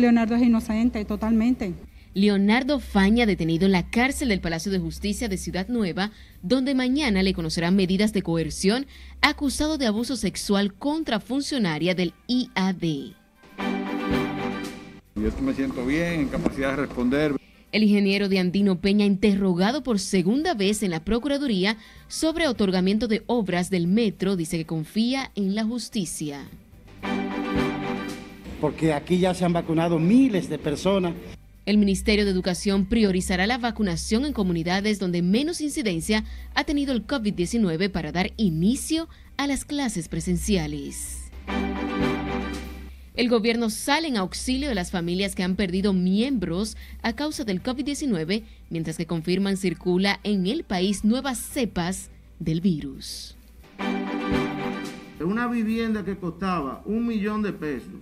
Leonardo es inocente, totalmente. Leonardo Faña, detenido en la cárcel del Palacio de Justicia de Ciudad Nueva, donde mañana le conocerán medidas de coerción, acusado de abuso sexual contra funcionaria del IAD. Yo me siento bien, en capacidad de responder. El ingeniero de Andino Peña, interrogado por segunda vez en la Procuraduría sobre otorgamiento de obras del metro, dice que confía en la justicia. Porque aquí ya se han vacunado miles de personas el Ministerio de Educación priorizará la vacunación en comunidades donde menos incidencia ha tenido el COVID-19 para dar inicio a las clases presenciales. El gobierno sale en auxilio de las familias que han perdido miembros a causa del COVID-19, mientras que confirman circula en el país nuevas cepas del virus. Una vivienda que costaba un millón de pesos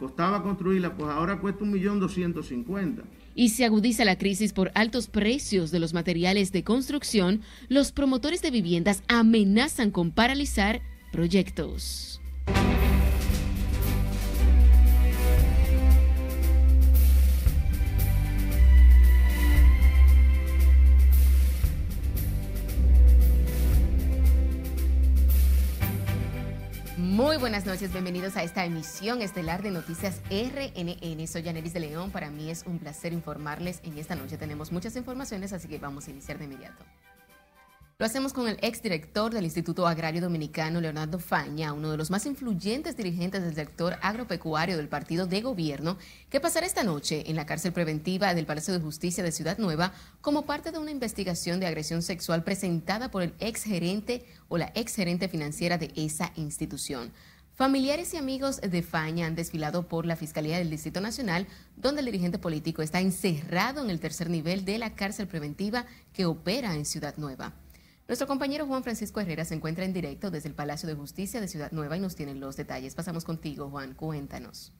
costaba construirla, pues ahora cuesta un millón doscientos cincuenta. Y se agudiza la crisis por altos precios de los materiales de construcción, los promotores de viviendas amenazan con paralizar proyectos. Muy buenas noches, bienvenidos a esta emisión estelar de Noticias RNN. Soy Yaneris de León, para mí es un placer informarles. En esta noche tenemos muchas informaciones, así que vamos a iniciar de inmediato. Lo hacemos con el exdirector del Instituto Agrario Dominicano, Leonardo Faña, uno de los más influyentes dirigentes del sector agropecuario del partido de gobierno, que pasará esta noche en la cárcel preventiva del Palacio de Justicia de Ciudad Nueva como parte de una investigación de agresión sexual presentada por el exgerente o la exgerente financiera de esa institución. Familiares y amigos de Faña han desfilado por la Fiscalía del Distrito Nacional, donde el dirigente político está encerrado en el tercer nivel de la cárcel preventiva que opera en Ciudad Nueva. Nuestro compañero Juan Francisco Herrera se encuentra en directo desde el Palacio de Justicia de Ciudad Nueva y nos tiene los detalles. Pasamos contigo, Juan, cuéntanos.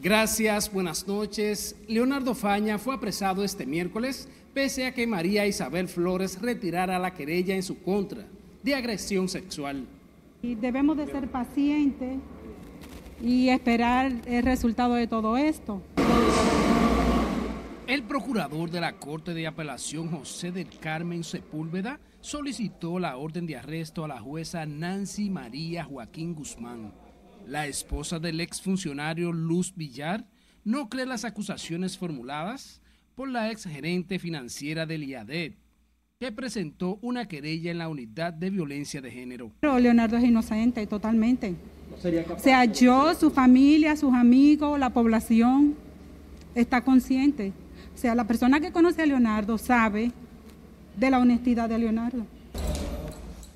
Gracias, buenas noches. Leonardo Faña fue apresado este miércoles pese a que María Isabel Flores retirara la querella en su contra de agresión sexual. Y debemos de ser pacientes y esperar el resultado de todo esto. El procurador de la Corte de Apelación, José del Carmen Sepúlveda, solicitó la orden de arresto a la jueza Nancy María Joaquín Guzmán. La esposa del exfuncionario Luz Villar no cree las acusaciones formuladas por la exgerente financiera del IADET, que presentó una querella en la unidad de violencia de género. Pero Leonardo es inocente totalmente. o sea, yo, su familia, sus amigos, la población está consciente o sea, la persona que conoce a Leonardo sabe de la honestidad de Leonardo.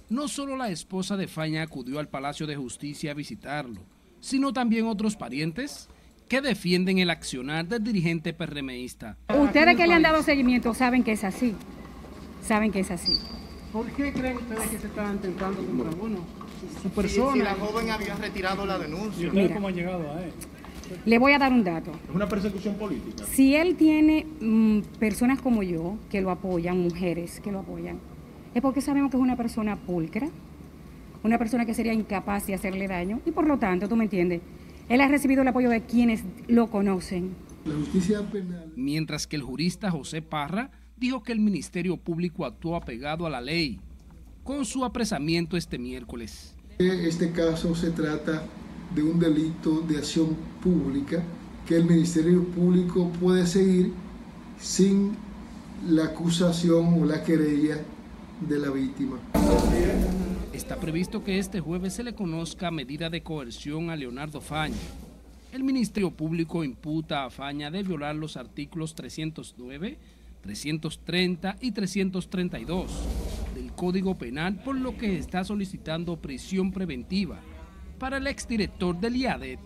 No solo la esposa de Faña acudió al Palacio de Justicia a visitarlo, sino también otros parientes que defienden el accionar del dirigente PRMista. Ustedes que le han dado seguimiento saben que es así. Saben que es así. ¿Por qué creen ustedes que se están intentando contra uno? Su persona. Si, la joven había retirado la denuncia. ¿Y cómo ha llegado a él? Le voy a dar un dato. ¿Es una persecución política? Si él tiene mm, personas como yo que lo apoyan, mujeres que lo apoyan, es porque sabemos que es una persona pulcra, una persona que sería incapaz de hacerle daño y por lo tanto, tú me entiendes, él ha recibido el apoyo de quienes lo conocen. La justicia penal. Mientras que el jurista José Parra dijo que el Ministerio Público actuó apegado a la ley con su apresamiento este miércoles. Este caso se trata de un delito de acción pública que el Ministerio Público puede seguir sin la acusación o la querella de la víctima. Está previsto que este jueves se le conozca medida de coerción a Leonardo Faña. El Ministerio Público imputa a Faña de violar los artículos 309, 330 y 332 del Código Penal, por lo que está solicitando prisión preventiva para el exdirector del IADET.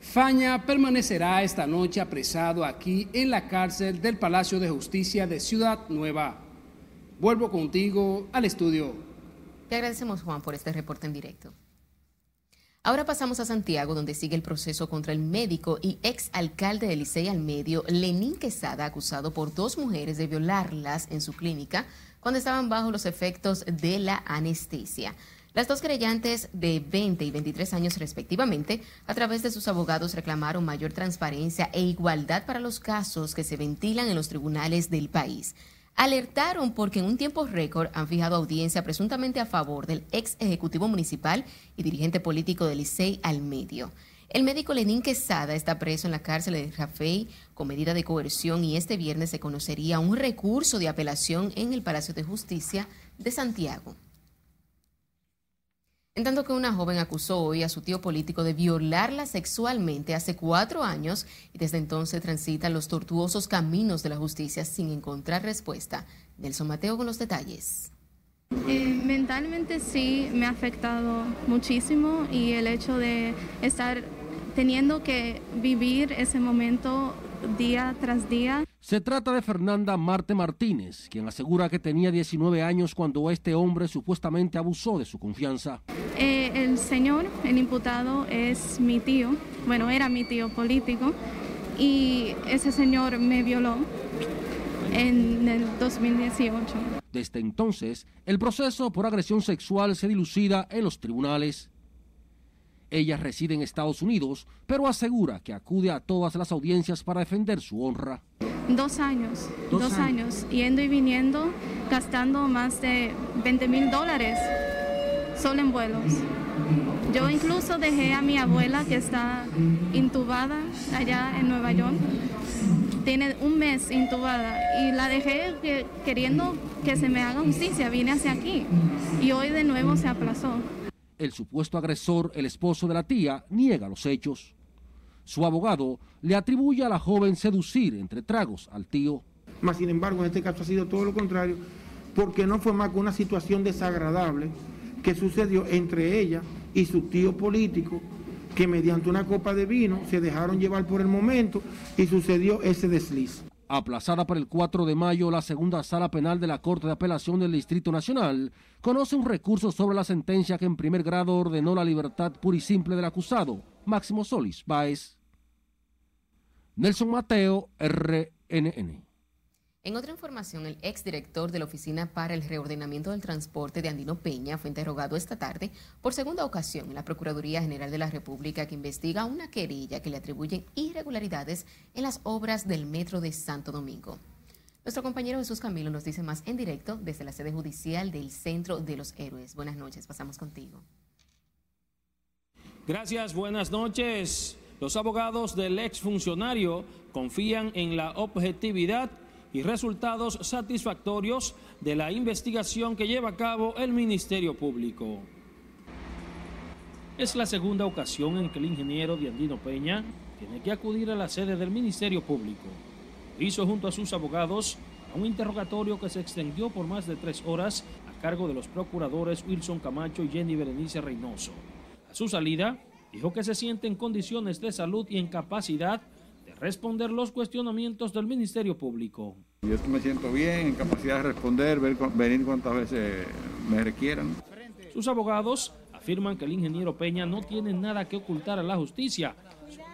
Faña permanecerá esta noche apresado aquí en la cárcel del Palacio de Justicia de Ciudad Nueva. Vuelvo contigo al estudio. Te agradecemos, Juan, por este reporte en directo. Ahora pasamos a Santiago, donde sigue el proceso contra el médico y ex alcalde de Licey al Medio, Lenín Quesada, acusado por dos mujeres de violarlas en su clínica cuando estaban bajo los efectos de la anestesia. Las dos creyentes de 20 y 23 años respectivamente, a través de sus abogados reclamaron mayor transparencia e igualdad para los casos que se ventilan en los tribunales del país. Alertaron porque en un tiempo récord han fijado audiencia presuntamente a favor del ex ejecutivo municipal y dirigente político del Licey al medio. El médico Lenín Quesada está preso en la cárcel de Rafey con medida de coerción y este viernes se conocería un recurso de apelación en el Palacio de Justicia de Santiago. En tanto que una joven acusó hoy a su tío político de violarla sexualmente hace cuatro años y desde entonces transita los tortuosos caminos de la justicia sin encontrar respuesta. Nelson Mateo con los detalles. Eh, mentalmente sí me ha afectado muchísimo y el hecho de estar teniendo que vivir ese momento día tras día. Se trata de Fernanda Marte Martínez, quien asegura que tenía 19 años cuando este hombre supuestamente abusó de su confianza. Eh, el señor, el imputado, es mi tío, bueno, era mi tío político, y ese señor me violó en el 2018. Desde entonces, el proceso por agresión sexual se dilucida en los tribunales. Ella reside en Estados Unidos, pero asegura que acude a todas las audiencias para defender su honra. Dos años, dos, años. yendo y viniendo, gastando más de 20 mil dólares solo en vuelos. Yo incluso dejé a mi abuela que está intubada allá en Nueva York. Tiene un mes intubada y la dejé queriendo que se me haga justicia. Vine hacia aquí y hoy de nuevo se aplazó. El supuesto agresor, el esposo de la tía, niega los hechos. Su abogado le atribuye a la joven seducir entre tragos al tío. Mas, sin embargo, en este caso ha sido todo lo contrario, porque no fue más que una situación desagradable que sucedió entre ella y su tío político, que mediante una copa de vino se dejaron llevar por el momento y sucedió ese desliz. Aplazada para el 4 de mayo, la segunda sala penal de la Corte de Apelación del Distrito Nacional conoce un recurso sobre la sentencia que en primer grado ordenó la libertad pura y simple del acusado, Máximo Solis Báez. Nelson Mateo, RNN. En otra información, el exdirector de la Oficina para el Reordenamiento del Transporte de Andino Peña fue interrogado esta tarde por segunda ocasión en la Procuraduría General de la República que investiga una querella que le atribuyen irregularidades en las obras del Metro de Santo Domingo. Nuestro compañero Jesús Camilo nos dice más en directo desde la sede judicial del Centro de los Héroes. Buenas noches, pasamos contigo. Gracias, buenas noches. Los abogados del exfuncionario confían en la objetividad y resultados satisfactorios de la investigación que lleva a cabo el Ministerio Público. Es la segunda ocasión en que el ingeniero Diandino Peña tiene que acudir a la sede del Ministerio Público. hizo junto a sus abogados a un interrogatorio que se extendió por más de tres horas a cargo de los procuradores Wilson Camacho y Jenny Berenice Reynoso. A su salida, dijo que se siente en condiciones de salud y en capacidad de responder los cuestionamientos del Ministerio Público. Yo me siento bien, en capacidad de responder, venir cuantas veces me requieran. Sus abogados afirman que el ingeniero Peña no tiene nada que ocultar a la justicia,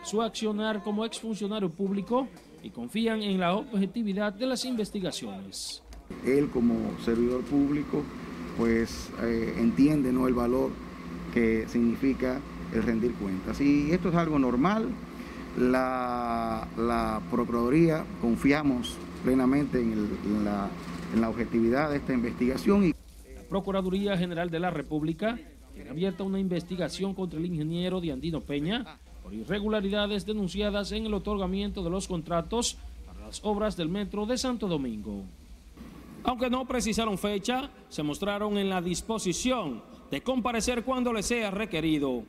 su accionar como exfuncionario público y confían en la objetividad de las investigaciones. Él como servidor público pues eh, entiende ¿no? el valor que significa el rendir cuentas. Y esto es algo normal. La, la Procuraduría confiamos plenamente en, la, objetividad de esta investigación. Y... La Procuraduría General de la República tiene abierta una investigación contra el ingeniero Diandino Peña por irregularidades denunciadas en el otorgamiento de los contratos para las obras del metro de Santo Domingo. Aunque no precisaron fecha, se mostraron en la disposición de comparecer cuando les sea requerido.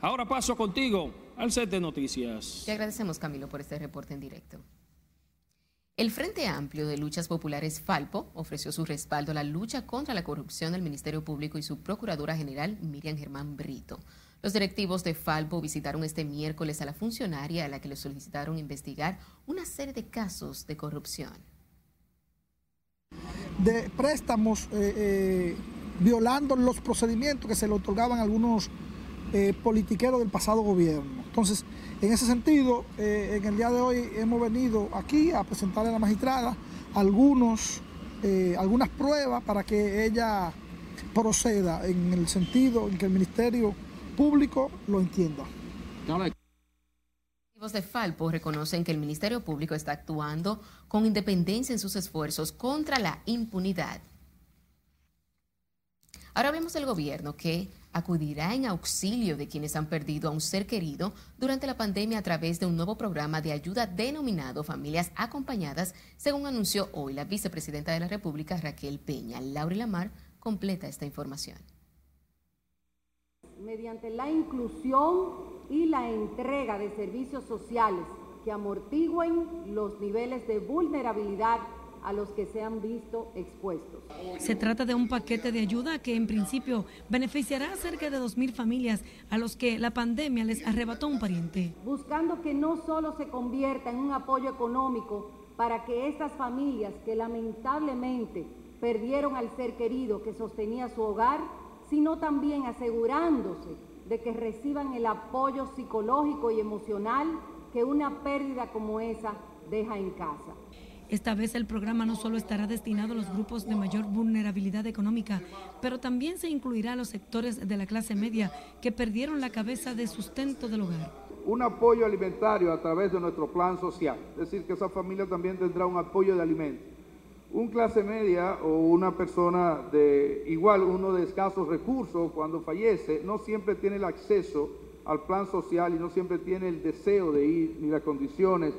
Ahora paso contigo al set de noticias. Te agradecemos, Camilo, por este reporte en directo. El Frente Amplio de Luchas Populares Falpo ofreció su respaldo a la lucha contra la corrupción del Ministerio Público y su Procuradora General Miriam Germán Brito. Los directivos de Falpo visitaron este miércoles a la funcionaria a la que le solicitaron investigar una serie de casos de corrupción. De préstamos eh, eh, violando los procedimientos que se le otorgaban algunos eh, politiqueros del pasado gobierno. Entonces, en ese sentido, eh, en el día de hoy hemos venido aquí a presentarle a la magistrada algunos, eh, algunas pruebas para que ella proceda en el sentido en que el Ministerio Público lo entienda. de Falpo reconocen que el Ministerio Público está actuando con independencia en sus esfuerzos contra la impunidad. Ahora hablemos del gobierno que acudirá en auxilio de quienes han perdido a un ser querido durante la pandemia a través de un nuevo programa de ayuda denominado Familias Acompañadas, según anunció hoy la vicepresidenta de la República, Raquel Peña. Laura Lamar completa esta información. Mediante la inclusión y la entrega de servicios sociales que amortigüen los niveles de vulnerabilidad a los que se han visto expuestos. Se trata de un paquete de ayuda que en principio beneficiará a cerca de 2.000 familias a los que la pandemia les arrebató un pariente. Buscando que no solo se convierta en un apoyo económico para que estas familias que lamentablemente perdieron al ser querido que sostenía su hogar, sino también asegurándose de que reciban el apoyo psicológico y emocional que una pérdida como esa deja en casa. Esta vez el programa no solo estará destinado a los grupos de mayor vulnerabilidad económica, pero también se incluirá a los sectores de la clase media que perdieron la cabeza de sustento del hogar. Un apoyo alimentario a través de nuestro plan social, es decir, que esa familia también tendrá un apoyo de alimentos. Un clase media o una persona de igual, uno de escasos recursos, cuando fallece, no siempre tiene el acceso al plan social y no siempre tiene el deseo de ir, ni las condiciones,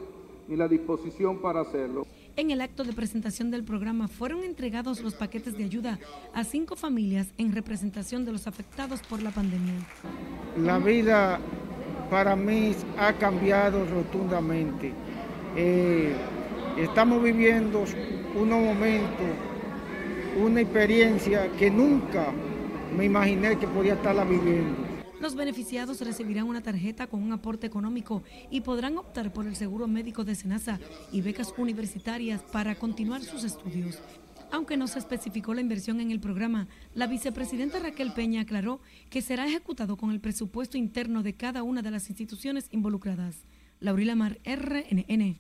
ni la disposición para hacerlo. En el acto de presentación del programa fueron entregados los paquetes de ayuda a cinco familias en representación de los afectados por la pandemia. La vida para mí ha cambiado rotundamente. Eh, estamos viviendo unos momentos, una experiencia que nunca me imaginé que podía estarla viviendo. Los beneficiados recibirán una tarjeta con un aporte económico y podrán optar por el seguro médico de Senasa y becas universitarias para continuar sus estudios. Aunque no se especificó la inversión en el programa, la vicepresidenta Raquel Peña aclaró que será ejecutado con el presupuesto interno de cada una de las instituciones involucradas. Laurila Mar, RNN.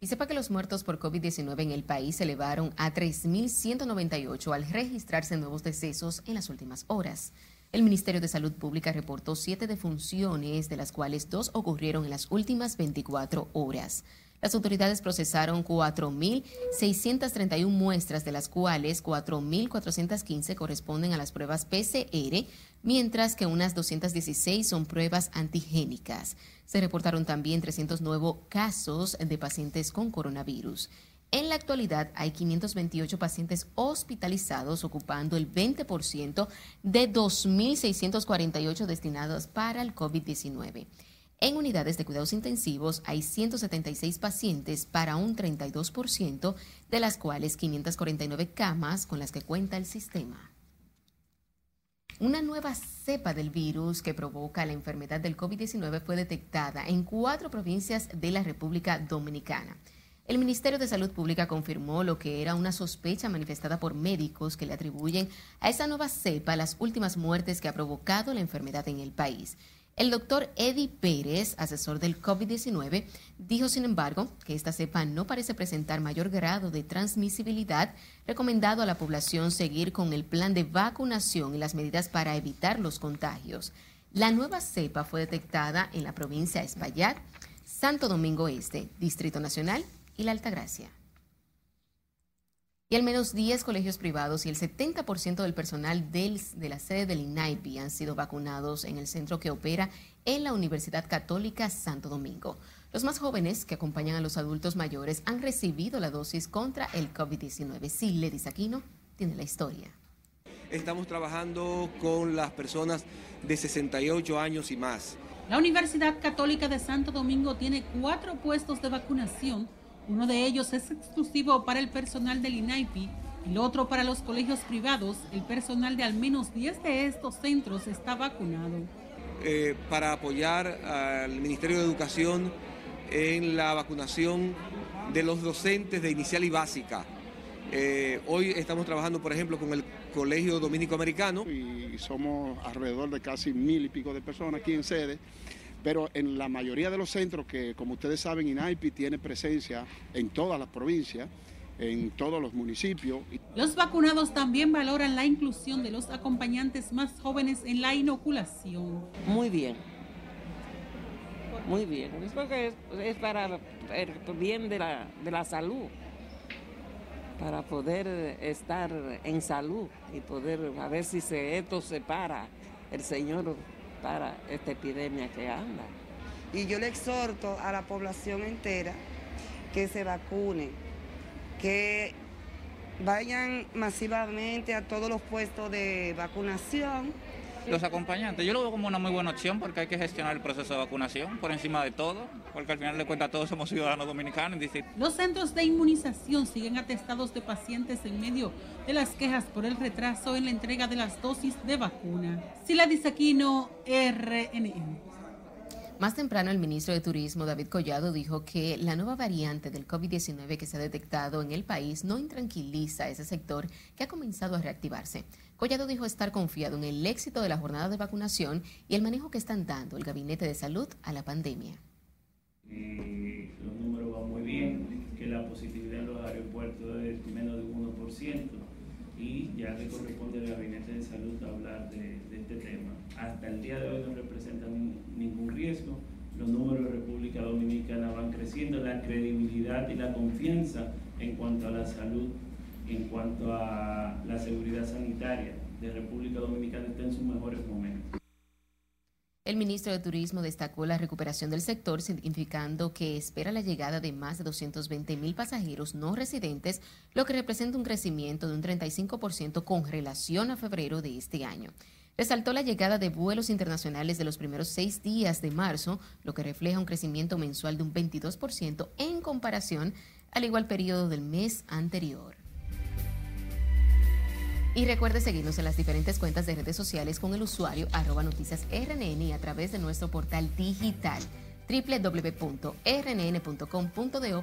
Y sepa que los muertos por COVID-19 en el país se elevaron a 3.198 al registrarse nuevos decesos en las últimas horas. El Ministerio de Salud Pública reportó siete defunciones, de las cuales dos ocurrieron en las últimas 24 horas. Las autoridades procesaron 4.631 muestras, de las cuales 4.415 corresponden a las pruebas PCR, mientras que unas 216 son pruebas antigénicas. Se reportaron también 309 casos de pacientes con coronavirus. En la actualidad hay 528 pacientes hospitalizados, ocupando el 20% de 2.648 destinados para el COVID-19. En unidades de cuidados intensivos hay 176 pacientes para un 32%, de las cuales 549 camas con las que cuenta el sistema. Una nueva cepa del virus que provoca la enfermedad del COVID-19 fue detectada en cuatro provincias de la República Dominicana. El Ministerio de Salud Pública confirmó lo que era una sospecha manifestada por médicos que le atribuyen a esa nueva cepa las últimas muertes que ha provocado la enfermedad en el país. El doctor Eddie Pérez, asesor del COVID-19, dijo, sin embargo, que esta cepa no parece presentar mayor grado de transmisibilidad, recomendado a la población seguir con el plan de vacunación y las medidas para evitar los contagios. La nueva cepa fue detectada en la provincia de Espaillat, Santo Domingo Este, Distrito Nacional y la Altagracia. Y al menos 10 colegios privados y el 70% del personal de la sede del INAIPI han sido vacunados en el centro que opera en la Universidad Católica Santo Domingo. Los más jóvenes que acompañan a los adultos mayores han recibido la dosis contra el COVID-19. Sí, Ledis Aquino tiene la historia. Estamos trabajando con las personas de 68 años y más. La Universidad Católica de Santo Domingo tiene cuatro puestos de vacunación uno de ellos es exclusivo para el personal del INAIPI, el otro para los colegios privados. El personal de al menos 10 de estos centros está vacunado. Eh, para apoyar al Ministerio de Educación en la vacunación de los docentes de inicial y básica. Eh, hoy estamos trabajando, por ejemplo, con el Colegio Dominico Americano. Y somos alrededor de casi mil y pico de personas aquí en sede pero en la mayoría de los centros que, como ustedes saben, INAIPI tiene presencia en todas las provincias, en todos los municipios. Los vacunados también valoran la inclusión de los acompañantes más jóvenes en la inoculación. Muy bien. Muy bien. Es porque es, para el bien de la, de la salud para poder estar en salud y poder a ver si se, esto se para, el Señor para esta epidemia que anda. Y yo le exhorto a la población entera que se vacune, que vayan masivamente a todos los puestos de vacunación los acompañantes. Yo lo veo como una muy buena opción porque hay que gestionar el proceso de vacunación por encima de todo, porque al final de cuentas todos somos ciudadanos dominicanos. Los centros de inmunización siguen atestados de pacientes en medio de las quejas por el retraso en la entrega de las dosis de vacuna. Sila Disaquino, RNN. Más temprano, el ministro de Turismo, David Collado, dijo que la nueva variante del COVID-19 que se ha detectado en el país no intranquiliza a ese sector que ha comenzado a reactivarse. Collado dijo estar confiado en el éxito de la jornada de vacunación y el manejo que están dando el Gabinete de Salud a la pandemia. los números van muy bien, que la positividad en los aeropuertos es menos de 1% y ya le corresponde al Gabinete de Salud hablar de, de este tema. Hasta el día de hoy no representan ningún riesgo, los números de República Dominicana van creciendo, la credibilidad y la confianza en cuanto a la salud en cuanto a la seguridad sanitaria de República Dominicana está en sus mejores momentos. El ministro de Turismo destacó la recuperación del sector, significando que espera la llegada de más de 220 mil pasajeros no residentes, lo que representa un crecimiento de un 35% con relación a febrero de este año. Resaltó la llegada de vuelos internacionales de los primeros seis días de marzo, lo que refleja un crecimiento mensual de un 22% en comparación al igual periodo del mes anterior. Y recuerde seguirnos en las diferentes cuentas de redes sociales con el usuario arroba noticias RNN y a través de nuestro portal digital www.rnn.com.do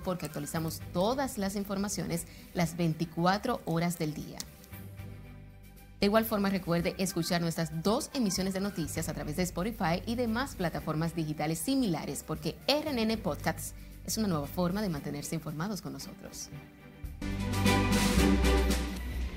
porque actualizamos todas las informaciones las 24 horas del día. De igual forma, recuerde escuchar nuestras dos emisiones de noticias a través de Spotify y demás plataformas digitales similares, porque RNN Podcasts es una nueva forma de mantenerse informados con nosotros.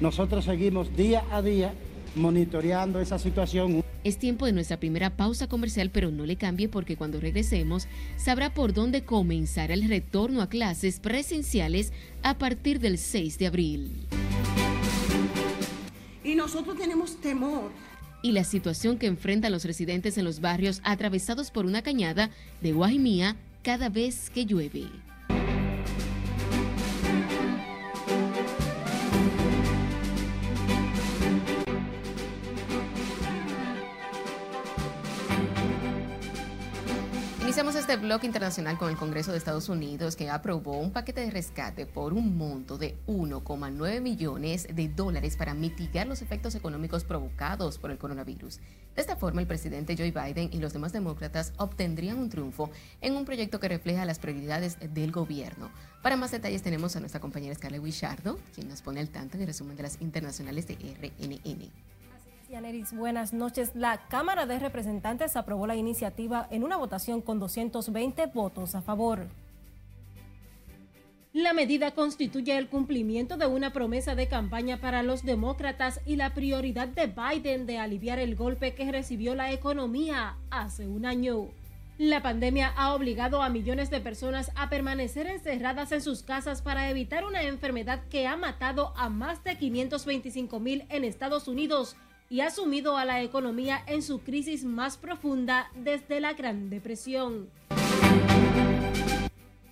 Nosotros seguimos día a día monitoreando esa situación. Es tiempo de nuestra primera pausa comercial, pero no le cambie porque cuando regresemos sabrá por dónde comenzará el retorno a clases presenciales a partir del 6 de abril. Y nosotros tenemos temor. Y la situación que enfrentan los residentes en los barrios atravesados por una cañada de Guajimía cada vez que llueve. Iniciamos este bloque internacional con el Congreso de Estados Unidos que aprobó un paquete de rescate por un monto de 1,9 millones de dólares para mitigar los efectos económicos provocados por el coronavirus. De esta forma, el presidente Joe Biden y los demás demócratas obtendrían un triunfo en un proyecto que refleja las prioridades del gobierno. Para más detalles tenemos a nuestra compañera Scarlett Wichardo, quien nos pone al tanto en el resumen de las internacionales de RNN. Yaneris, buenas noches. La Cámara de Representantes aprobó la iniciativa en una votación con 220 votos a favor. La medida constituye el cumplimiento de una promesa de campaña para los demócratas y la prioridad de Biden de aliviar el golpe que recibió la economía hace un año. La pandemia ha obligado a millones de personas a permanecer encerradas en sus casas para evitar una enfermedad que ha matado a más de 525 mil en Estados Unidos y ha sumido a la economía en su crisis más profunda desde la Gran Depresión.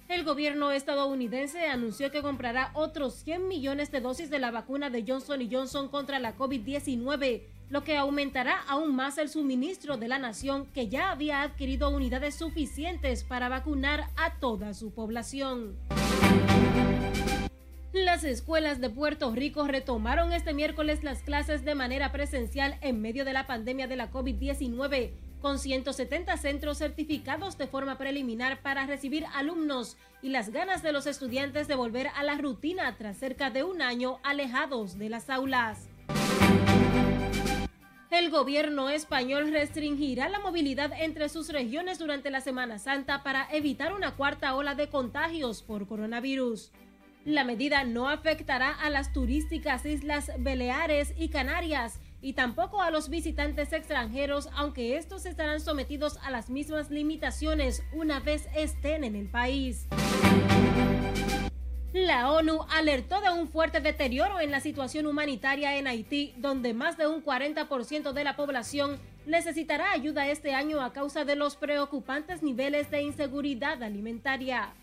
El gobierno estadounidense anunció que comprará otros 100 millones de dosis de la vacuna de Johnson Johnson contra la COVID-19, lo que aumentará aún más el suministro de la nación que ya había adquirido unidades suficientes para vacunar a toda su población. Las escuelas de Puerto Rico retomaron este miércoles las clases de manera presencial en medio de la pandemia de la COVID-19, con 170 centros certificados de forma preliminar para recibir alumnos y las ganas de los estudiantes de volver a la rutina tras cerca de un año alejados de las aulas. El gobierno español restringirá la movilidad entre sus regiones durante la Semana Santa para evitar una cuarta ola de contagios por coronavirus. La medida no afectará a las turísticas Islas Baleares y Canarias y tampoco a los visitantes extranjeros, aunque estos estarán sometidos a las mismas limitaciones una vez estén en el país. La ONU alertó de un fuerte deterioro en la situación humanitaria en Haití, donde más de un 40% de la población necesitará ayuda este año a causa de los preocupantes niveles de inseguridad alimentaria.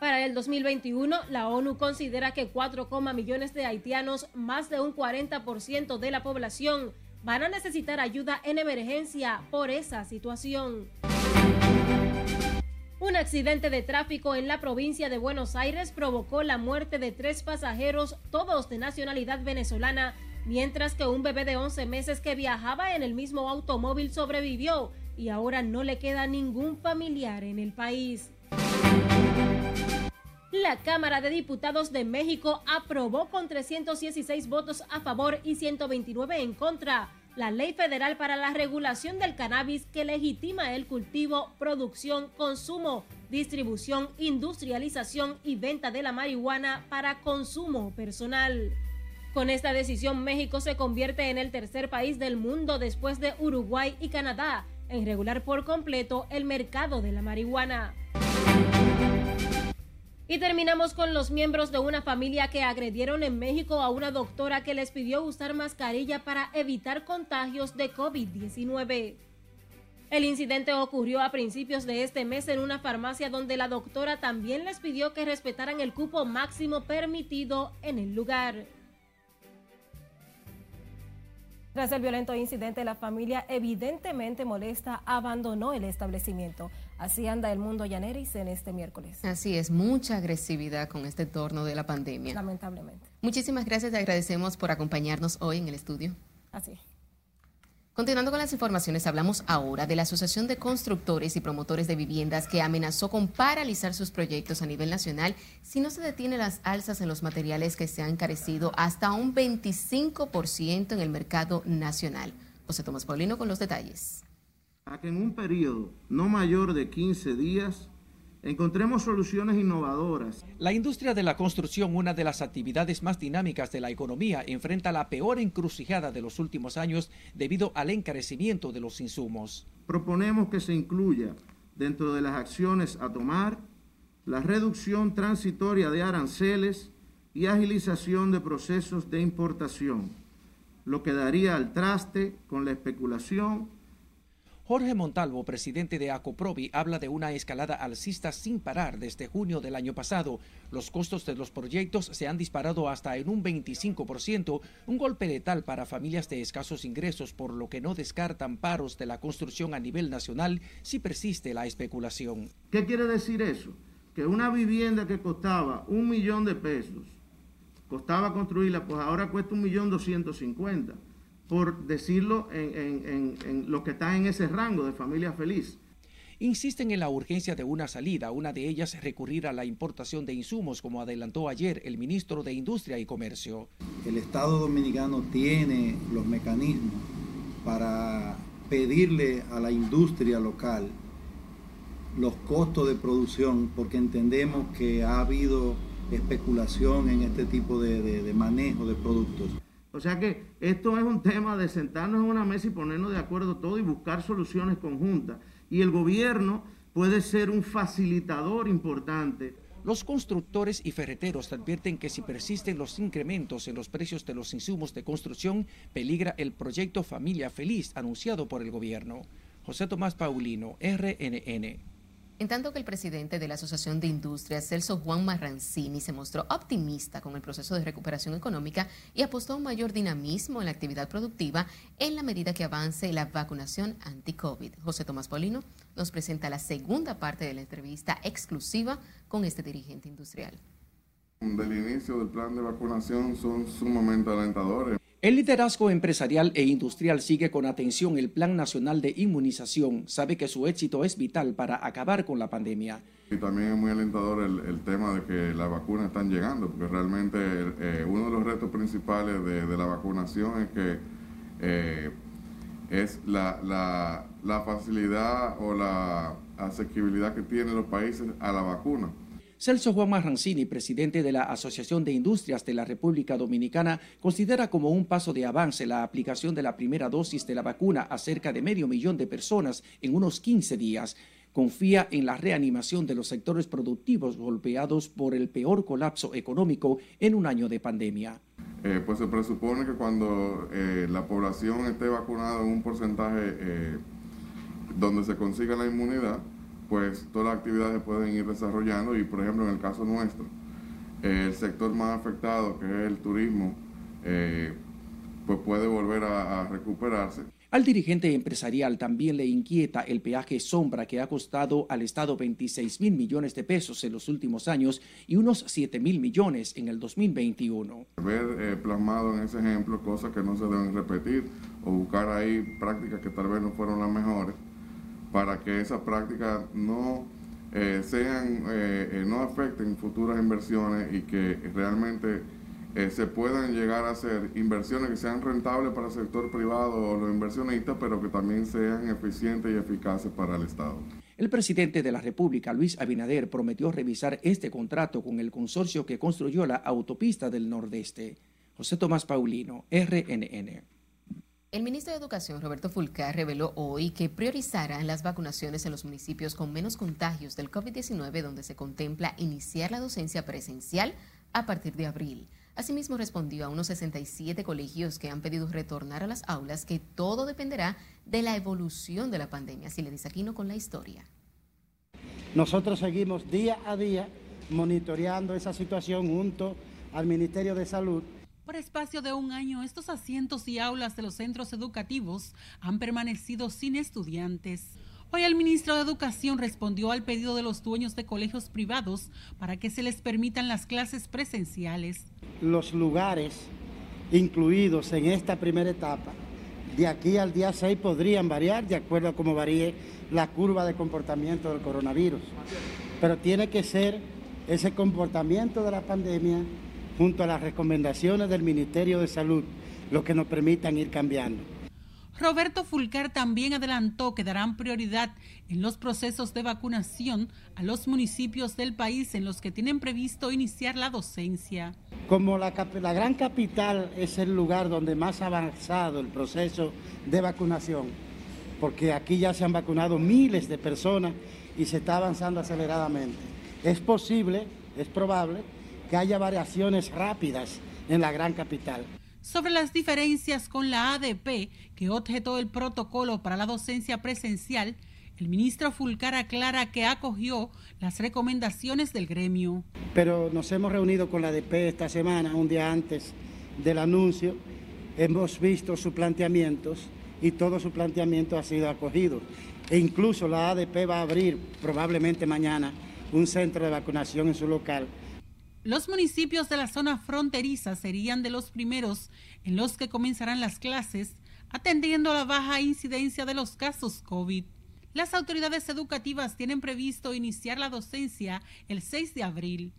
Para el 2021, la ONU considera que 4, millones de haitianos, más de un 40% de la población, van a necesitar ayuda en emergencia por esa situación. Un accidente de tráfico en la provincia de Buenos Aires provocó la muerte de tres pasajeros, todos de nacionalidad venezolana, mientras que un bebé de 11 meses que viajaba en el mismo automóvil sobrevivió y ahora no le queda ningún familiar en el país. La Cámara de Diputados de México aprobó con 316 votos a favor y 129 en contra la Ley Federal para la Regulación del Cannabis que legitima el cultivo, producción, consumo, distribución, industrialización y venta de la marihuana para consumo personal. Con esta decisión, México se convierte en el tercer país del mundo después de Uruguay y Canadá en regular por completo el mercado de la marihuana. Y terminamos con los miembros de una familia que agredieron en México a una doctora que les pidió usar mascarilla para evitar contagios de COVID-19. El incidente ocurrió a principios de este mes en una farmacia donde la doctora también les pidió que respetaran el cupo máximo permitido en el lugar. Tras el violento incidente, la familia evidentemente molesta abandonó el establecimiento. Así anda el mundo Yaneris en este miércoles. Así es, mucha agresividad con este torno de la pandemia. Lamentablemente. Muchísimas gracias, te agradecemos por acompañarnos hoy en el estudio. Así Continuando con las informaciones, hablamos ahora de la Asociación de Constructores y Promotores de Viviendas que amenazó con paralizar sus proyectos a nivel nacional si no se detienen las alzas en los materiales que se han encarecido hasta un 25% en el mercado nacional. José Tomás Paulino con los detalles. A que en un periodo no mayor de 15 días encontremos soluciones innovadoras. La industria de la construcción, una de las actividades más dinámicas de la economía, enfrenta la peor encrucijada de los últimos años debido al encarecimiento de los insumos. Proponemos que se incluya dentro de las acciones a tomar la reducción transitoria de aranceles y agilización de procesos de importación, lo que daría al traste con la especulación Jorge Montalvo, presidente de Acoprovi, habla de una escalada alcista sin parar desde junio del año pasado. Los costos de los proyectos se han disparado hasta en un 25%, un golpe letal para familias de escasos ingresos, por lo que no descartan paros de la construcción a nivel nacional si persiste la especulación. ¿Qué quiere decir eso? Que una vivienda que costaba un millón de pesos, costaba construirla, pues ahora cuesta un millón doscientos cincuenta por decirlo en, lo que está en ese rango de familia feliz. Insisten en la urgencia de una salida, una de ellas recurrir a la importación de insumos, como adelantó ayer el ministro de Industria y Comercio. El Estado dominicano tiene los mecanismos para pedirle a la industria local los costos de producción, porque entendemos que ha habido especulación en este tipo de manejo de productos. O sea que esto es un tema de sentarnos en una mesa y ponernos de acuerdo todo y buscar soluciones conjuntas. Y el gobierno puede ser un facilitador importante. Los constructores y ferreteros advierten que si persisten los incrementos en los precios de los insumos de construcción, peligra el proyecto Familia Feliz anunciado por el gobierno. José Tomás Paulino, RNN. En tanto que el presidente de la Asociación de Industrias, Celso Juan Marrancini, se mostró optimista con el proceso de recuperación económica y apostó a un mayor dinamismo en la actividad productiva en la medida que avance la vacunación anti-COVID. José Tomás Polino nos presenta la segunda parte de la entrevista exclusiva con este dirigente industrial. Del inicio del plan de vacunación son sumamente alentadores. El liderazgo empresarial e industrial sigue con atención el Plan Nacional de Inmunización. Sabe que su éxito es vital para acabar con la pandemia. Y también es muy alentador el, tema de que las vacunas están llegando, porque realmente eh, uno de los retos principales de, la vacunación es que eh, es la, la facilidad o la asequibilidad que tienen los países a la vacuna. Celso Juan Marrancini, presidente de la Asociación de Industrias de la República Dominicana, considera como un paso de avance la aplicación de la primera dosis de la vacuna a cerca de medio millón de personas en unos 15 días. Confía en la reanimación de los sectores productivos golpeados por el peor colapso económico en un año de pandemia. Eh, pues se presupone que cuando eh, la población esté vacunada en un porcentaje eh, donde se consiga la inmunidad, pues todas las actividades pueden ir desarrollando y por ejemplo en el caso nuestro, el sector más afectado que es el turismo, eh, pues puede volver a, a recuperarse. Al dirigente empresarial también le inquieta el peaje sombra que ha costado al Estado 26 mil millones de pesos en los últimos años y unos 7 mil millones en el 2021. Ver eh, plasmado en ese ejemplo cosas que no se deben repetir o buscar ahí prácticas que tal vez no fueron las mejores para que esas prácticas no eh, sean, eh, eh, no afecten futuras inversiones y que realmente se puedan llegar a hacer inversiones que sean rentables para el sector privado o los inversionistas, pero que también sean eficientes y eficaces para el Estado. El presidente de la República, Luis Abinader, prometió revisar este contrato con el consorcio que construyó la autopista del Nordeste. José Tomás Paulino, RNN. El ministro de Educación, Roberto Fulcar, reveló hoy que priorizarán las vacunaciones en los municipios con menos contagios del COVID-19, donde se contempla iniciar la docencia presencial a partir de abril. Asimismo, respondió a unos 67 colegios que han pedido retornar a las aulas que todo dependerá de la evolución de la pandemia. Si le dice Aquino con la historia. Nosotros seguimos día a día monitoreando esa situación junto al Ministerio de Salud. Por espacio de un año, estos asientos y aulas de los centros educativos han permanecido sin estudiantes. Hoy el ministro de Educación respondió al pedido de los dueños de colegios privados para que se les permitan las clases presenciales. Los lugares incluidos en esta primera etapa, de aquí al día 6 podrían variar de acuerdo a cómo varíe la curva de comportamiento del coronavirus. Pero tiene que ser ese comportamiento de la pandemia junto a las recomendaciones del Ministerio de Salud lo que nos permitan ir cambiando. Roberto Fulcar también adelantó que darán prioridad en los procesos de vacunación a los municipios del país en los que tienen previsto iniciar la docencia. Como la, la, gran capital es el lugar donde más ha avanzado el proceso de vacunación, porque aquí ya se han vacunado miles de personas y se está avanzando aceleradamente. Es posible, es probable, que haya variaciones rápidas en la gran capital sobre las diferencias con la ADP que objetó el protocolo para la docencia presencial, el ministro Fulcar aclara que acogió las recomendaciones del gremio. Pero nos hemos reunido con la ADP esta semana, un día antes del anuncio, hemos visto sus planteamientos y todo su planteamiento ha sido acogido. E incluso la ADP va a abrir probablemente mañana un centro de vacunación en su local los municipios de la zona fronteriza serían de los primeros en los que comenzarán las clases, atendiendo a la baja incidencia de los casos COVID. Las autoridades educativas tienen previsto iniciar la docencia el 6 de abril.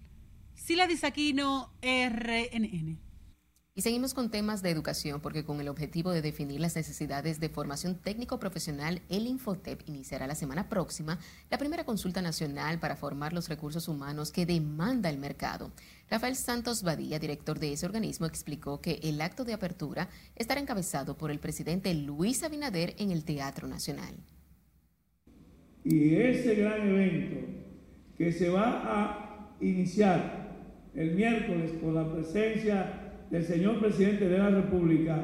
Sila Disaquino, RNN. Y seguimos con temas de educación porque con el objetivo de definir las necesidades de formación técnico-profesional, el Infotep iniciará la semana próxima la primera consulta nacional para formar los recursos humanos que demanda el mercado. Rafael Santos Badía, director de ese organismo, explicó que el acto de apertura estará encabezado por el presidente Luis Abinader en el Teatro Nacional. Y ese gran evento que se va a iniciar el miércoles con la presencia del señor presidente de la República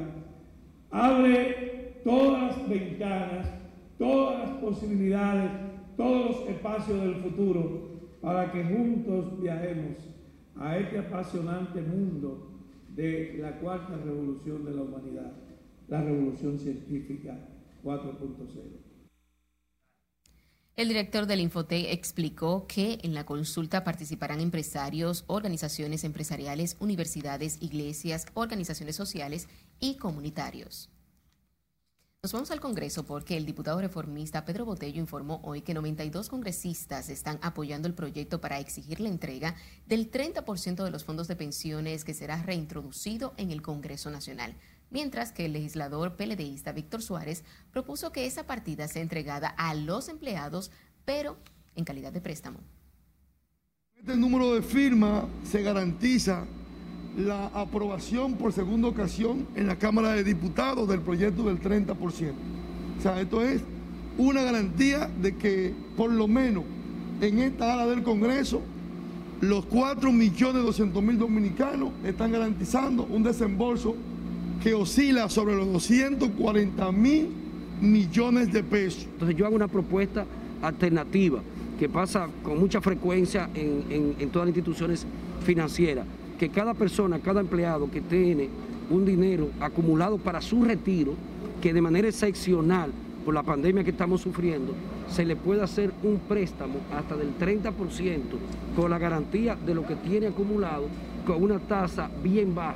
abre todas las ventanas, todas las posibilidades, todos los espacios del futuro para que juntos viajemos a este apasionante mundo de la cuarta revolución de la humanidad, la revolución científica 4.0. El director del Infote explicó que en la consulta participarán empresarios, organizaciones empresariales, universidades, iglesias, organizaciones sociales y comunitarios. Nos vamos al Congreso porque el diputado reformista Pedro Botello informó hoy que 92 congresistas están apoyando el proyecto para exigir la entrega del 30% de los fondos de pensiones que será reintroducido en el Congreso Nacional mientras que el legislador PLDista Víctor Suárez propuso que esa partida sea entregada a los empleados, pero en calidad de préstamo. Este número de firmas se garantiza la aprobación por segunda ocasión en la Cámara de Diputados del proyecto del 30%. O sea, esto es una garantía de que por lo menos en esta ala del Congreso los 4.200.000 dominicanos están garantizando un desembolso que oscila sobre los 240 mil millones de pesos. Entonces yo hago una propuesta alternativa que pasa con mucha frecuencia en, en todas las instituciones financieras, que cada persona, cada empleado que tiene un dinero acumulado para su retiro, que de manera excepcional por la pandemia que estamos sufriendo, se le puede hacer un préstamo hasta del 30% con la garantía de lo que tiene acumulado con una tasa bien baja.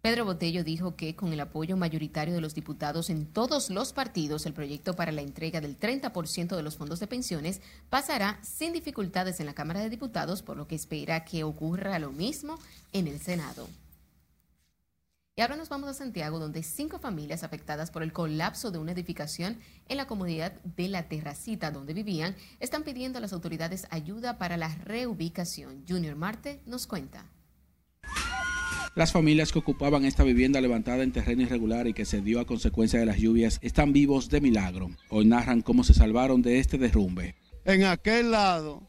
Pedro Botello dijo que con el apoyo mayoritario de los diputados en todos los partidos, el proyecto para la entrega del 30% de los fondos de pensiones pasará sin dificultades en la Cámara de Diputados, por lo que espera que ocurra lo mismo en el Senado. Y ahora nos vamos a Santiago, donde cinco familias afectadas por el colapso de una edificación en la comunidad de La Terracita, donde vivían, están pidiendo a las autoridades ayuda para la reubicación. Junior Marte nos cuenta. Las familias que ocupaban esta vivienda levantada en terreno irregular y que se dio a consecuencia de las lluvias están vivos de milagro. Hoy narran cómo se salvaron de este derrumbe. En aquel lado,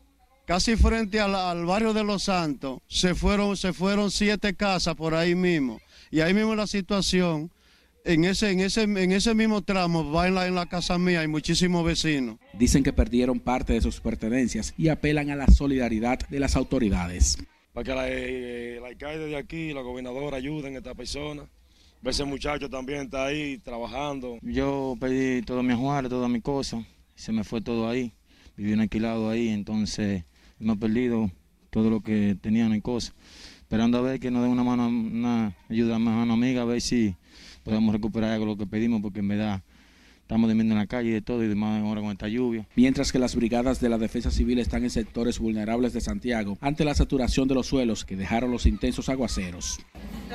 casi frente al, al barrio de Los Santos, se fueron, se fueron siete casas por ahí mismo y ahí mismo la situación, en ese, en ese, en ese mismo tramo, va en la, en la casa mía, hay muchísimos vecinos. Dicen que perdieron parte de sus pertenencias y apelan a la solidaridad de las autoridades. Para que la, eh, alcalde de aquí, la gobernadora ayuden a esta persona. Ese muchacho también está ahí trabajando. Yo pedí todo mi ajuar, todas mis cosas, se me fue todo ahí. Viví un alquilado ahí, entonces hemos perdido todo lo que tenían en cosas esperando a ver que nos den una mano, una ayuda a mano amiga, a ver si podemos recuperar algo lo que pedimos, porque en verdad estamos durmiendo en la calle y de todo y demás ahora con esta lluvia. Mientras que las brigadas de la Defensa Civil están en sectores vulnerables de Santiago ante la saturación de los suelos que dejaron los intensos aguaceros.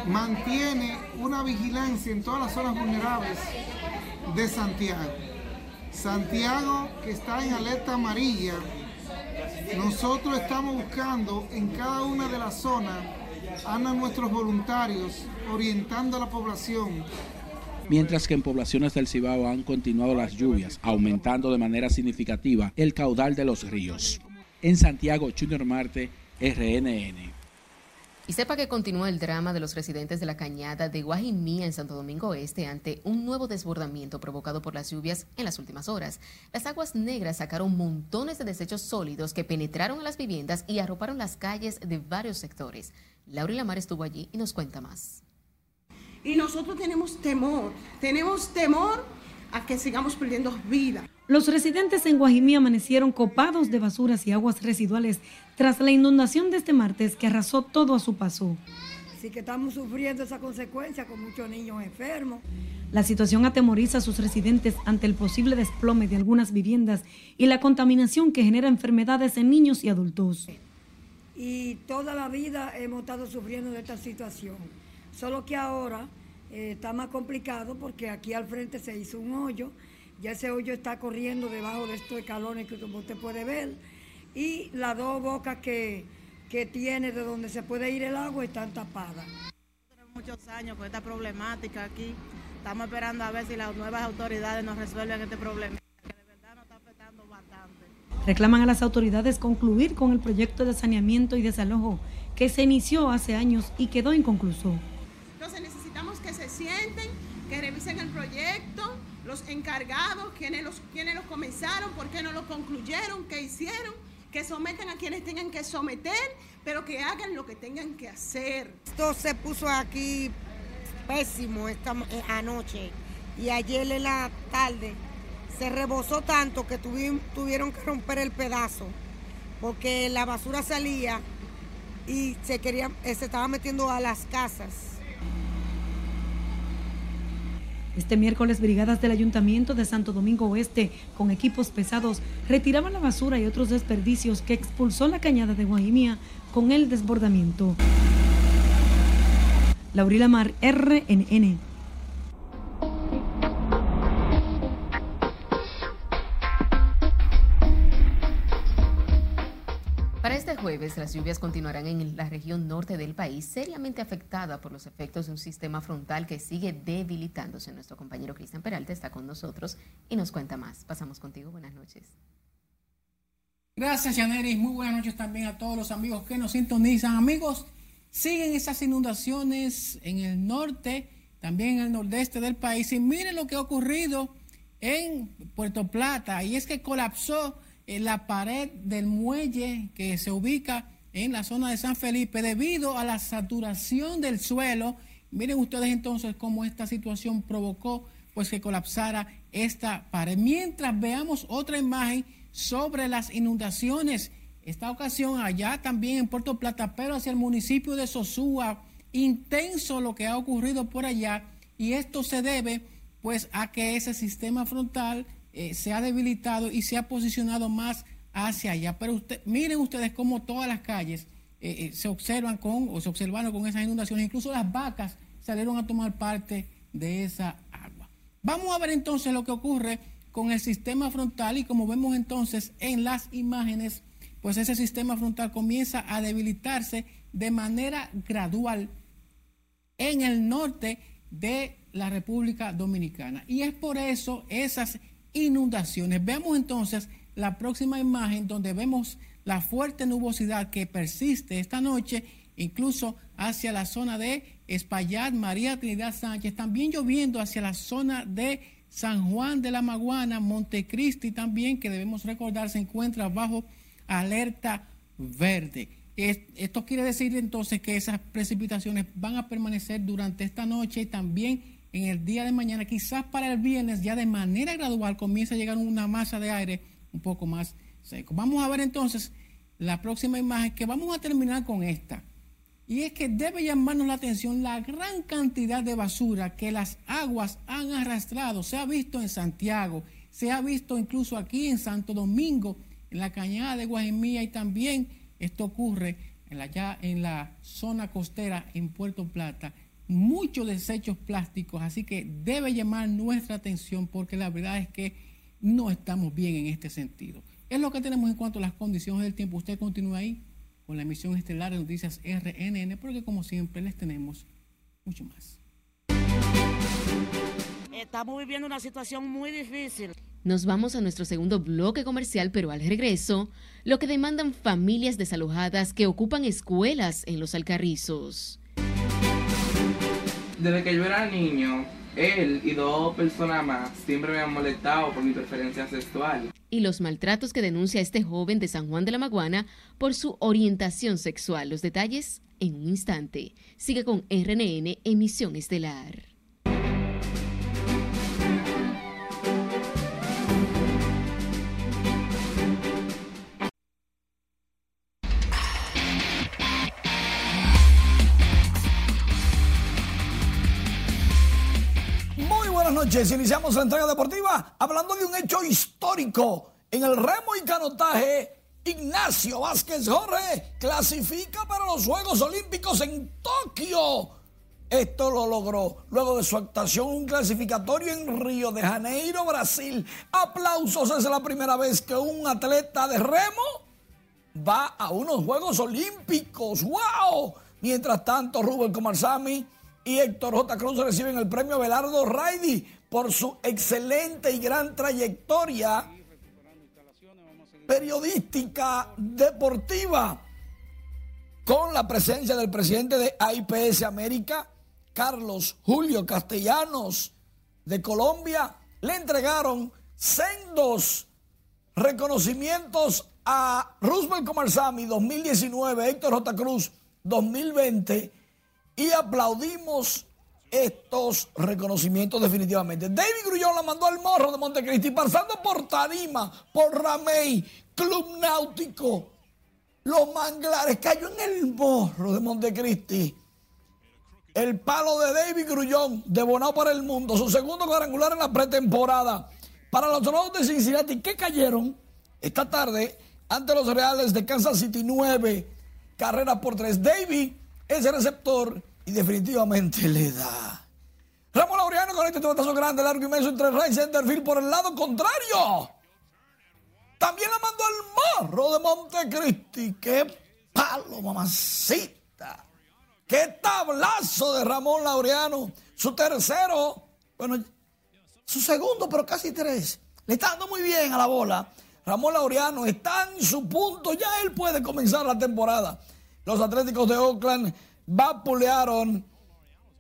Mantiene una vigilancia en todas las zonas vulnerables de Santiago. Santiago que está en alerta amarilla. Nosotros estamos buscando en cada una de las zonas andan nuestros voluntarios orientando a la población. Mientras que en poblaciones del Cibao han continuado las lluvias, aumentando de manera significativa el caudal de los ríos. En Santiago, Junior Marte, RNN. Y sepa que continúa el drama de los residentes de la cañada de Guajimía en Santo Domingo Este ante un nuevo desbordamiento provocado por las lluvias en las últimas horas. Las aguas negras sacaron montones de desechos sólidos que penetraron a las viviendas y arroparon las calles de varios sectores. Laura Lamar estuvo allí y nos cuenta más. Y nosotros tenemos temor, tenemos temor a que sigamos perdiendo vida. Los residentes en Guajimí amanecieron copados de basuras y aguas residuales tras la inundación de este martes que arrasó todo a su paso. Así que estamos sufriendo esa consecuencia con muchos niños enfermos. La situación atemoriza a sus residentes ante el posible desplome de algunas viviendas y la contaminación que genera enfermedades en niños y adultos. Y toda la vida hemos estado sufriendo de esta situación. Solo que ahora eh, está más complicado porque aquí al frente se hizo un hoyo ya ese hoyo está corriendo debajo de estos escalones que como usted puede ver. Y las dos bocas que, que tiene de donde se puede ir el agua están tapadas. Tenemos muchos años con esta problemática aquí. Estamos esperando a ver si las nuevas autoridades nos resuelven este problema, que de verdad nos está afectando bastante. Reclaman a las autoridades concluir con el proyecto de saneamiento y desalojo que se inició hace años y quedó inconcluso. Entonces necesitamos que se sienten, que revisen el proyecto, los encargados, quienes los, quienes los comenzaron, por qué no lo concluyeron, qué hicieron, que someten a quienes tengan que someter, pero que hagan lo que tengan que hacer. Esto se puso aquí pésimo esta eh, anoche y ayer en la tarde se rebosó tanto que tuvieron que romper el pedazo porque la basura salía y se quería, eh, se estaba metiendo a las casas. Este miércoles, brigadas del Ayuntamiento de Santo Domingo Oeste, con equipos pesados, retiraban la basura y otros desperdicios que expulsó la cañada de Guajimía con el desbordamiento. Laurila Mar, RNN. Este jueves, las lluvias continuarán en la región norte del país, seriamente afectada por los efectos de un sistema frontal que sigue debilitándose. Nuestro compañero Cristian Peralta está con nosotros y nos cuenta más. Pasamos contigo. Buenas noches. Gracias, Yaneris. Muy buenas noches también a todos los amigos que nos sintonizan. Amigos, siguen esas inundaciones en el norte, también en el nordeste del país. Y miren lo que ha ocurrido en Puerto Plata. Y es que colapsó en la pared del muelle que se ubica en la zona de San Felipe debido a la saturación del suelo. Miren ustedes entonces cómo esta situación provocó pues que colapsara esta pared. Mientras veamos otra imagen sobre las inundaciones, esta ocasión allá también en Puerto Plata, pero hacia el municipio de Sosúa, intenso lo que ha ocurrido por allá y esto se debe pues a que ese sistema frontal eh, se ha debilitado y se ha posicionado más hacia allá. Pero miren ustedes cómo todas las calles eh, eh, se observan con o se observaron con esas inundaciones. Incluso las vacas salieron a tomar parte de esa agua. Vamos a ver entonces lo que ocurre con el sistema frontal y como vemos entonces en las imágenes, pues ese sistema frontal comienza a debilitarse de manera gradual en el norte de la República Dominicana. Y es por eso esas inundaciones. Veamos entonces la próxima imagen donde vemos la fuerte nubosidad que persiste esta noche, incluso hacia la zona de Espaillat, María Trinidad Sánchez, también lloviendo hacia la zona de San Juan de la Maguana, Montecristi también, que debemos recordar se encuentra bajo alerta verde. Esto quiere decir entonces que esas precipitaciones van a permanecer durante esta noche y también en el día de mañana, quizás para el viernes ya de manera gradual comienza a llegar una masa de aire un poco más seco. Vamos a ver entonces la próxima imagen que vamos a terminar con esta. Y es que debe llamarnos la atención la gran cantidad de basura que las aguas han arrastrado. Se ha visto en Santiago, se ha visto incluso aquí en Santo Domingo, en la cañada de Guajimía y también esto ocurre en la, ya en la zona costera en Puerto Plata muchos desechos plásticos, así que debe llamar nuestra atención porque la verdad es que no estamos bien en este sentido. Es lo que tenemos en cuanto a las condiciones del tiempo. Usted continúa ahí con la emisión estelar de noticias RNN, porque como siempre les tenemos mucho más. Estamos viviendo una situación muy difícil. Nos vamos a nuestro segundo bloque comercial, pero al regreso, lo que demandan familias desalojadas que ocupan escuelas en los Alcarrizos. Desde que yo era niño, él y dos personas más siempre me han molestado por mi preferencia sexual. Y los maltratos que denuncia este joven de San Juan de la Maguana por su orientación sexual. Los detalles en un instante. Sigue con RNN Emisión Estelar. Noches. Iniciamos la entrega deportiva hablando de un hecho histórico. En el remo y canotaje, Ignacio Vázquez Jorge clasifica para los Juegos Olímpicos en Tokio. Esto lo logró luego de su actuación un clasificatorio en Río de Janeiro, Brasil. Aplausos, es la primera vez que un atleta de remo va a unos Juegos Olímpicos. ¡Wow! Mientras tanto, Rubén Comarsami y Héctor J. Cruz reciben el premio Belardo Raidi por su excelente y gran trayectoria periodística deportiva con la presencia del presidente de AIPS América, Carlos Julio Castellanos de Colombia, le entregaron sendos reconocimientos a Roosevelt Comarsami 2019, Héctor J. Cruz 2020 y aplaudimos estos reconocimientos definitivamente. David Grullón la mandó al morro de Montecristi, pasando por Tarima, por Ramey, Club Náutico, Los Manglares, cayó en el morro de Montecristi. El palo de David Grullón, de para el mundo, su segundo cuadrangular en la pretemporada. Para los Toros de Cincinnati, que cayeron esta tarde ante los Reales de Kansas City, nueve carreras por tres. David ese receptor y definitivamente le da. Ramón Laureano con este batazo grande, largo, inmenso entre Ray Centerfield por el lado contrario. También la mandó el morro de Montecristi. ¡Qué palo, mamacita! ¡Qué tablazo de Ramón Laureano! Su tercero, bueno, su segundo, pero casi tres. Le está dando muy bien a la bola. Ramón Laureano está en su punto, ya él puede comenzar la temporada. Los Atléticos de Oakland vapulearon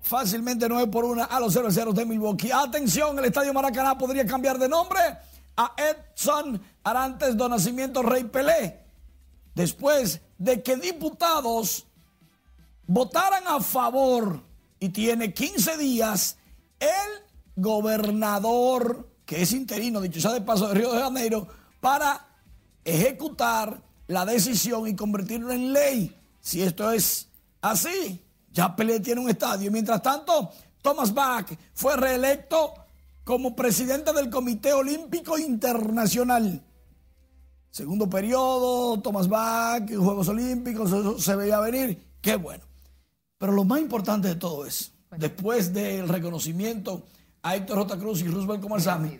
fácilmente 9 por 1 a los 0 0 de Milwaukee. Atención, el Estadio Maracaná podría cambiar de nombre a Edson Arantes do Nacimiento Rey Pelé. Después de que diputados votaran a favor y tiene 15 días el gobernador, que es interino, dicho sea de paso, de Río de Janeiro, para ejecutar la decisión y convertirlo en ley. Si esto es así, ya Pelé tiene un estadio. Mientras tanto, Thomas Bach fue reelecto como presidente del Comité Olímpico Internacional. Segundo periodo, Thomas Bach, Juegos Olímpicos, eso se veía venir. Qué bueno. Pero lo más importante de todo es, después del reconocimiento a Héctor J. Cruz y Roosevelt Comarzami,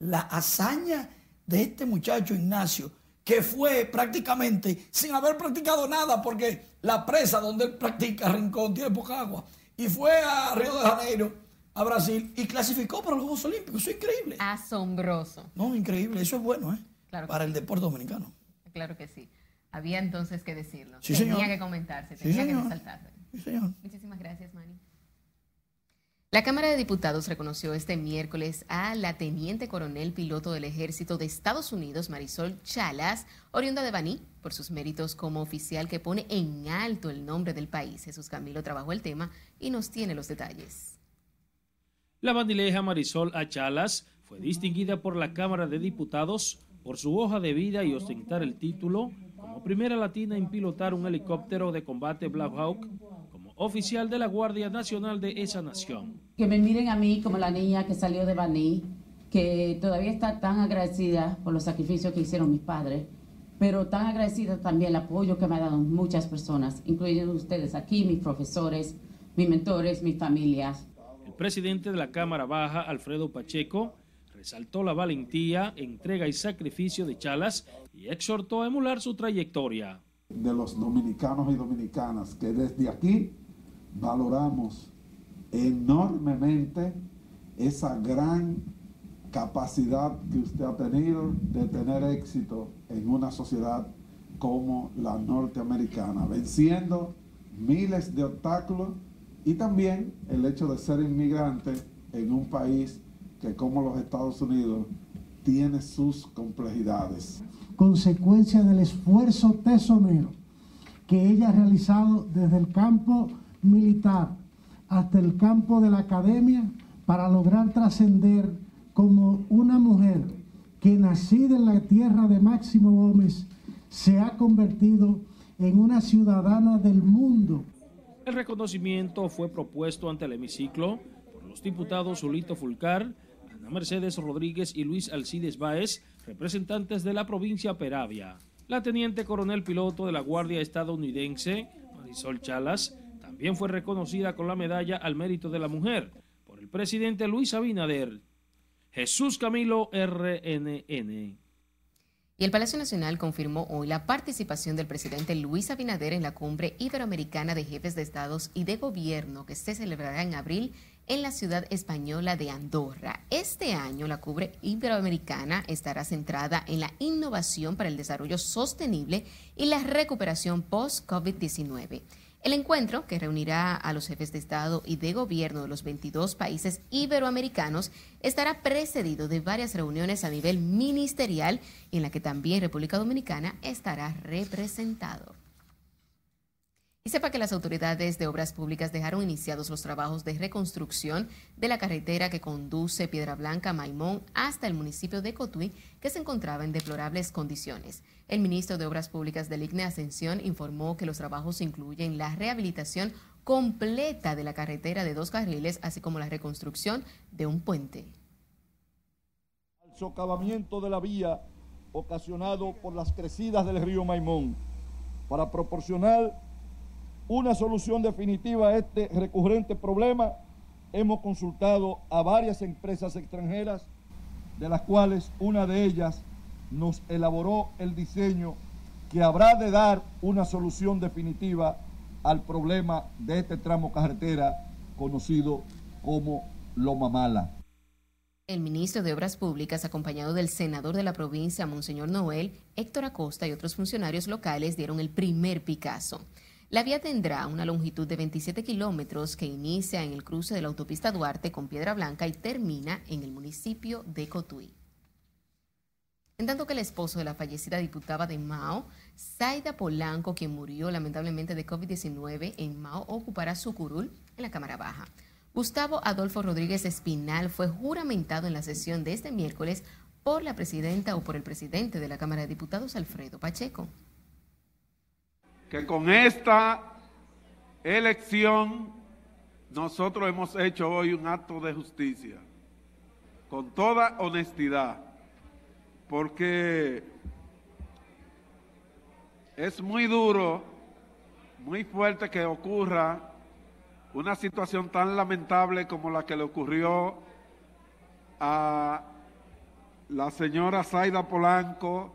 la hazaña de este muchacho Ignacio, que fue prácticamente sin haber practicado nada, porque la presa donde él practica Rincón tiene poca agua, y fue a Río de Janeiro, a Brasil, y clasificó para los Juegos Olímpicos. Eso es increíble. Asombroso. No, increíble. Eso es bueno, ¿eh? para el deporte dominicano. Claro que sí. Había entonces que decirlo. Sí, tenía señor. que comentarse, Sí, tenía que resaltarse. Sí, señor. Muchísimas gracias, Manny. La Cámara de Diputados reconoció este miércoles a la teniente coronel piloto del ejército de Estados Unidos, Marisol Chalas, oriunda de Baní, por sus méritos como oficial que pone en alto el nombre del país. Jesús Camilo trabajó el tema y nos tiene los detalles. La bandileja Marisol Achalas fue distinguida por la Cámara de Diputados por su hoja de vida y ostentar el título como primera latina en pilotar un helicóptero de combate Black Hawk oficial de la Guardia Nacional de esa nación. que me miren a mí como la niña que salió de Baní, que todavía está tan agradecida por los sacrificios que hicieron mis padres, pero tan agradecida también el apoyo que me han dado muchas personas, incluyendo ustedes aquí, mis profesores, mis mentores, mis familias. El presidente de la Cámara Baja, Alfredo Pacheco, resaltó la valentía, entrega y sacrificio de Chalas y exhortó a emular su trayectoria. de los dominicanos y dominicanas, que desde aquí valoramos enormemente esa gran capacidad que usted ha tenido de tener éxito en una sociedad como la norteamericana, venciendo miles de obstáculos y también el hecho de ser inmigrante en un país que como los Estados Unidos tiene sus complejidades. consecuencia del esfuerzo tesonero que ella ha realizado desde el campo militar hasta el campo de la academia para lograr trascender como una mujer que nacida en la tierra de Máximo Gómez se ha convertido en una ciudadana del mundo. El reconocimiento fue propuesto ante el hemiciclo por los diputados Zulito Fulcar, Ana Mercedes Rodríguez y Luis Alcides Báez, representantes de la provincia Peravia. La teniente coronel piloto de la Guardia estadounidense, Marisol Chalas, también fue reconocida con la medalla al mérito de la mujer por el presidente Luis Abinader. Jesús Camilo RNN. Y el Palacio Nacional confirmó hoy la participación del presidente Luis Abinader en la cumbre iberoamericana de jefes de estados y de gobierno que se celebrará en abril en la ciudad española de Andorra. Este año la cumbre iberoamericana estará centrada en la innovación para el desarrollo sostenible y la recuperación post-COVID-19. El encuentro, que reunirá a los jefes de Estado y de Gobierno de los 22 países iberoamericanos, estará precedido de varias reuniones a nivel ministerial en la que también República Dominicana estará representado. Y sepa que las autoridades de obras públicas dejaron iniciados los trabajos de reconstrucción de la carretera que conduce Piedra Blanca Maimón hasta el municipio de Cotuí, que se encontraba en deplorables condiciones. El ministro de Obras Públicas del ICNE Ascensión informó que los trabajos incluyen la rehabilitación completa de la carretera de dos carriles, así como la reconstrucción de un puente. al socavamiento de la vía ocasionado por las crecidas del río Maimón para proporcionar una solución definitiva a este recurrente problema, hemos consultado a varias empresas extranjeras, de las cuales una de ellas nos elaboró el diseño que habrá de dar una solución definitiva al problema de este tramo carretera conocido como Loma Mala. El ministro de Obras Públicas, acompañado del senador de la provincia, Monseñor Noel, Héctor Acosta y otros funcionarios locales, dieron el primer Picasso. La vía tendrá una longitud de 27 kilómetros que inicia en el cruce de la autopista Duarte con Piedra Blanca y termina en el municipio de Cotuí. En tanto que el esposo de la fallecida diputada de Mao, Zaida Polanco, quien murió lamentablemente de COVID-19 en Mao, ocupará su curul en la Cámara Baja. Gustavo Adolfo Rodríguez Espinal fue juramentado en la sesión de este miércoles por la presidenta o por el presidente de la Cámara de Diputados, Alfredo Pacheco que con esta elección nosotros hemos hecho hoy un acto de justicia, con toda honestidad, porque es muy duro, muy fuerte que ocurra una situación tan lamentable como la que le ocurrió a la señora Zaida Polanco,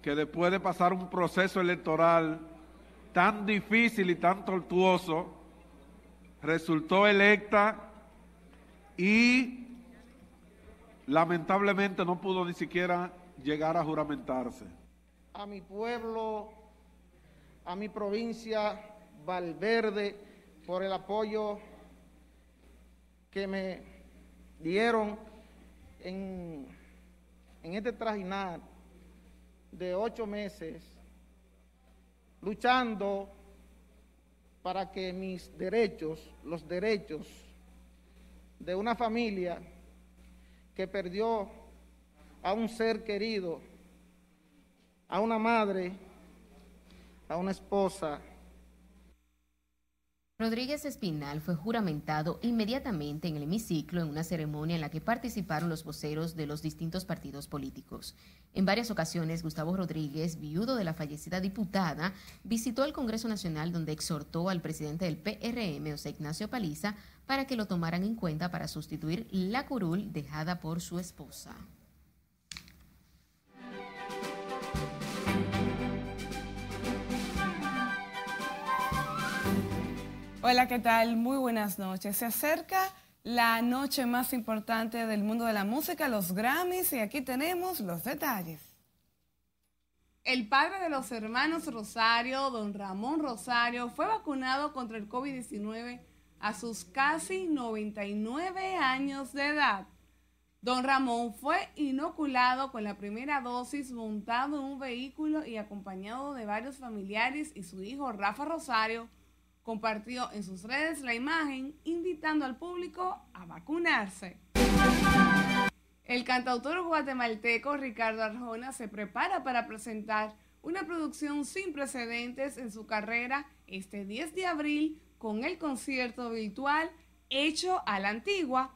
que después de pasar un proceso electoral tan difícil y tan tortuoso, resultó electa y lamentablemente no pudo ni siquiera llegar a juramentarse. A mi pueblo, a mi provincia, Valverde, por el apoyo que me dieron en, en este trajinar de ocho meses luchando para que mis derechos, los derechos de una familia que perdió a un ser querido, a una madre, a una esposa, Rodríguez Espinal fue juramentado inmediatamente en el hemiciclo en una ceremonia en la que participaron los voceros de los distintos partidos políticos. En varias ocasiones, Gustavo Rodríguez, viudo de la fallecida diputada, visitó el Congreso Nacional donde exhortó al presidente del PRM, José Ignacio Paliza, para que lo tomaran en cuenta para sustituir la curul dejada por su esposa. Hola, ¿qué tal? Muy buenas noches. Se acerca la noche más importante del mundo de la música, los Grammys, y aquí tenemos los detalles. El padre de los hermanos Rosario, don Ramón Rosario, fue vacunado contra el COVID-19 a sus casi 99 años de edad. Don Ramón fue inoculado con la primera dosis montado en un vehículo y acompañado de varios familiares y su hijo Rafa Rosario, compartió en sus redes la imagen invitando al público a vacunarse. El cantautor guatemalteco Ricardo Arjona se prepara para presentar una producción sin precedentes en su carrera este 10 de abril con el concierto virtual Hecho a la Antigua,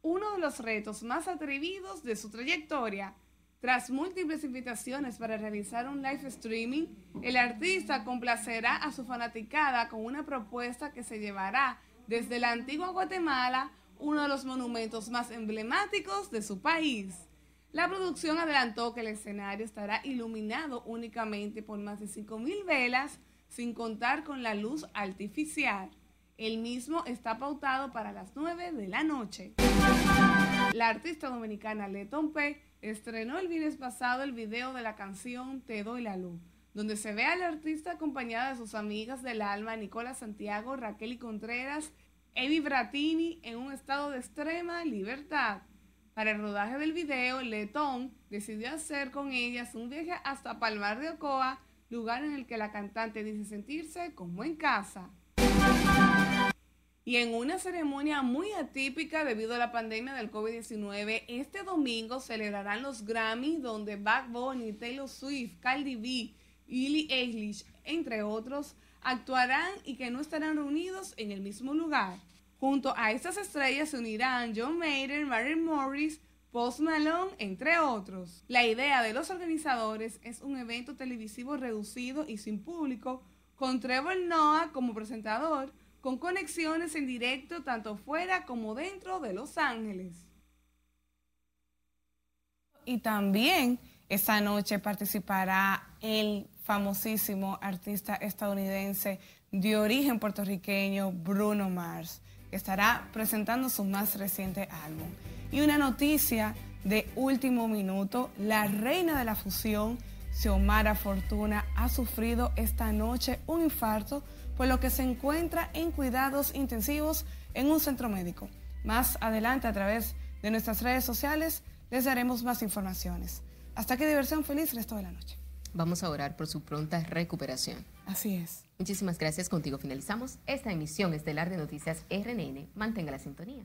uno de los retos más atrevidos de su trayectoria. Tras múltiples invitaciones para realizar un live streaming, el artista complacerá a su fanaticada con una propuesta que se llevará desde la antigua Guatemala, uno de los monumentos más emblemáticos de su país. La producción adelantó que el escenario estará iluminado únicamente por más de 5.000 velas, sin contar con la luz artificial. El mismo está pautado para las 9 de la noche. La artista dominicana Leton P estrenó el viernes pasado el video de la canción Te doy la luz, donde se ve a la artista acompañada de sus amigas del alma Nicola Santiago, Raquel y Contreras, Evi Bratini en un estado de extrema libertad. Para el rodaje del video, Letón decidió hacer con ellas un viaje hasta Palmar de Ocoa, lugar en el que la cantante dice sentirse como en casa. Y en una ceremonia muy atípica debido a la pandemia del COVID-19, este domingo celebrarán los Grammy donde Bad Bunny, Taylor Swift, Cardi B, Billie Eilish, entre otros, actuarán y que no estarán reunidos en el mismo lugar. Junto a estas estrellas se unirán John Mayer, Mary Morris, Post Malone, entre otros. La idea de los organizadores es un evento televisivo reducido y sin público, con Trevor Noah como presentador, con conexiones en directo tanto fuera como dentro de Los Ángeles. Y también Esta noche participará el famosísimo artista estadounidense de origen puertorriqueño Bruno Mars, que estará presentando su más reciente álbum. Y una noticia de último minuto, la reina de la fusión, Xiomara Fortuna, ha sufrido esta noche un infarto, por lo que se encuentra en cuidados intensivos en un centro médico. Más adelante, a través de nuestras redes sociales, les daremos más informaciones. Hasta que diversión feliz resto de la noche. Vamos a orar por su pronta recuperación. Así es. Muchísimas gracias. Contigo finalizamos esta emisión estelar de Noticias RNN. Mantenga la sintonía.